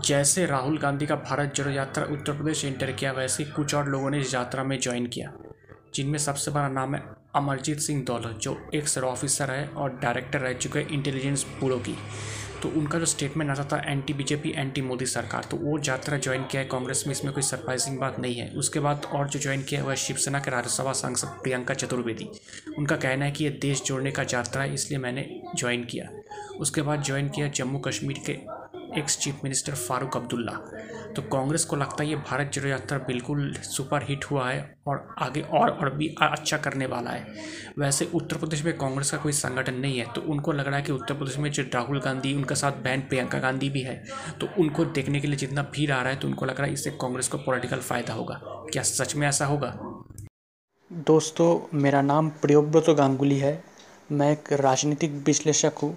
जैसे राहुल गांधी का भारत जोड़ो यात्रा उत्तर प्रदेश एंटर किया, वैसे कुछ और लोगों ने इस यात्रा में ज्वाइन किया, जिनमें सबसे बड़ा नाम है अमरजीत सिंह दौलत जो एक सर ऑफिसर है और डायरेक्टर रह चुके हैं इंटेलिजेंस ब्यूरो की। तो उनका जो स्टेटमेंट आता था, एंटी बीजेपी, एंटी मोदी सरकार तो वो यात्रा ज्वाइन किया है कांग्रेस में, इसमें कोई सरप्राइजिंग बात नहीं है। उसके बाद और जो ज्वाइन किया है, वह शिवसेना के राज्यसभा सांसद प्रियंका चतुर्वेदी उनका कहना है कि ये देश जोड़ने का यात्रा है, इसलिए मैंने ज्वाइन किया। उसके बाद ज्वाइन किया जम्मू कश्मीर के ex chief minister Farooq Abdullah तो कांग्रेस को लगता है ये भारत जोड़ो यात्रा बिल्कुल सुपर हिट हुआ है और आगे और और भी अच्छा करने वाला है। वैसे उत्तर प्रदेश में कांग्रेस का कोई संगठन नहीं है तो उनको लग रहा है कि उत्तर प्रदेश में जो राहुल गांधी, उनके साथ बहन प्रियंका गांधी भी है तो उनको देखने के लिए जितना भीड़ आ रहा है तो उनको लग रहा है इससे कांग्रेस को पॉलिटिकल फ़ायदा होगा। क्या सच में ऐसा होगा? दोस्तों, मेरा नाम प्रियोव्रत गांगुली है। मैं एक राजनीतिक विश्लेषक हूँ।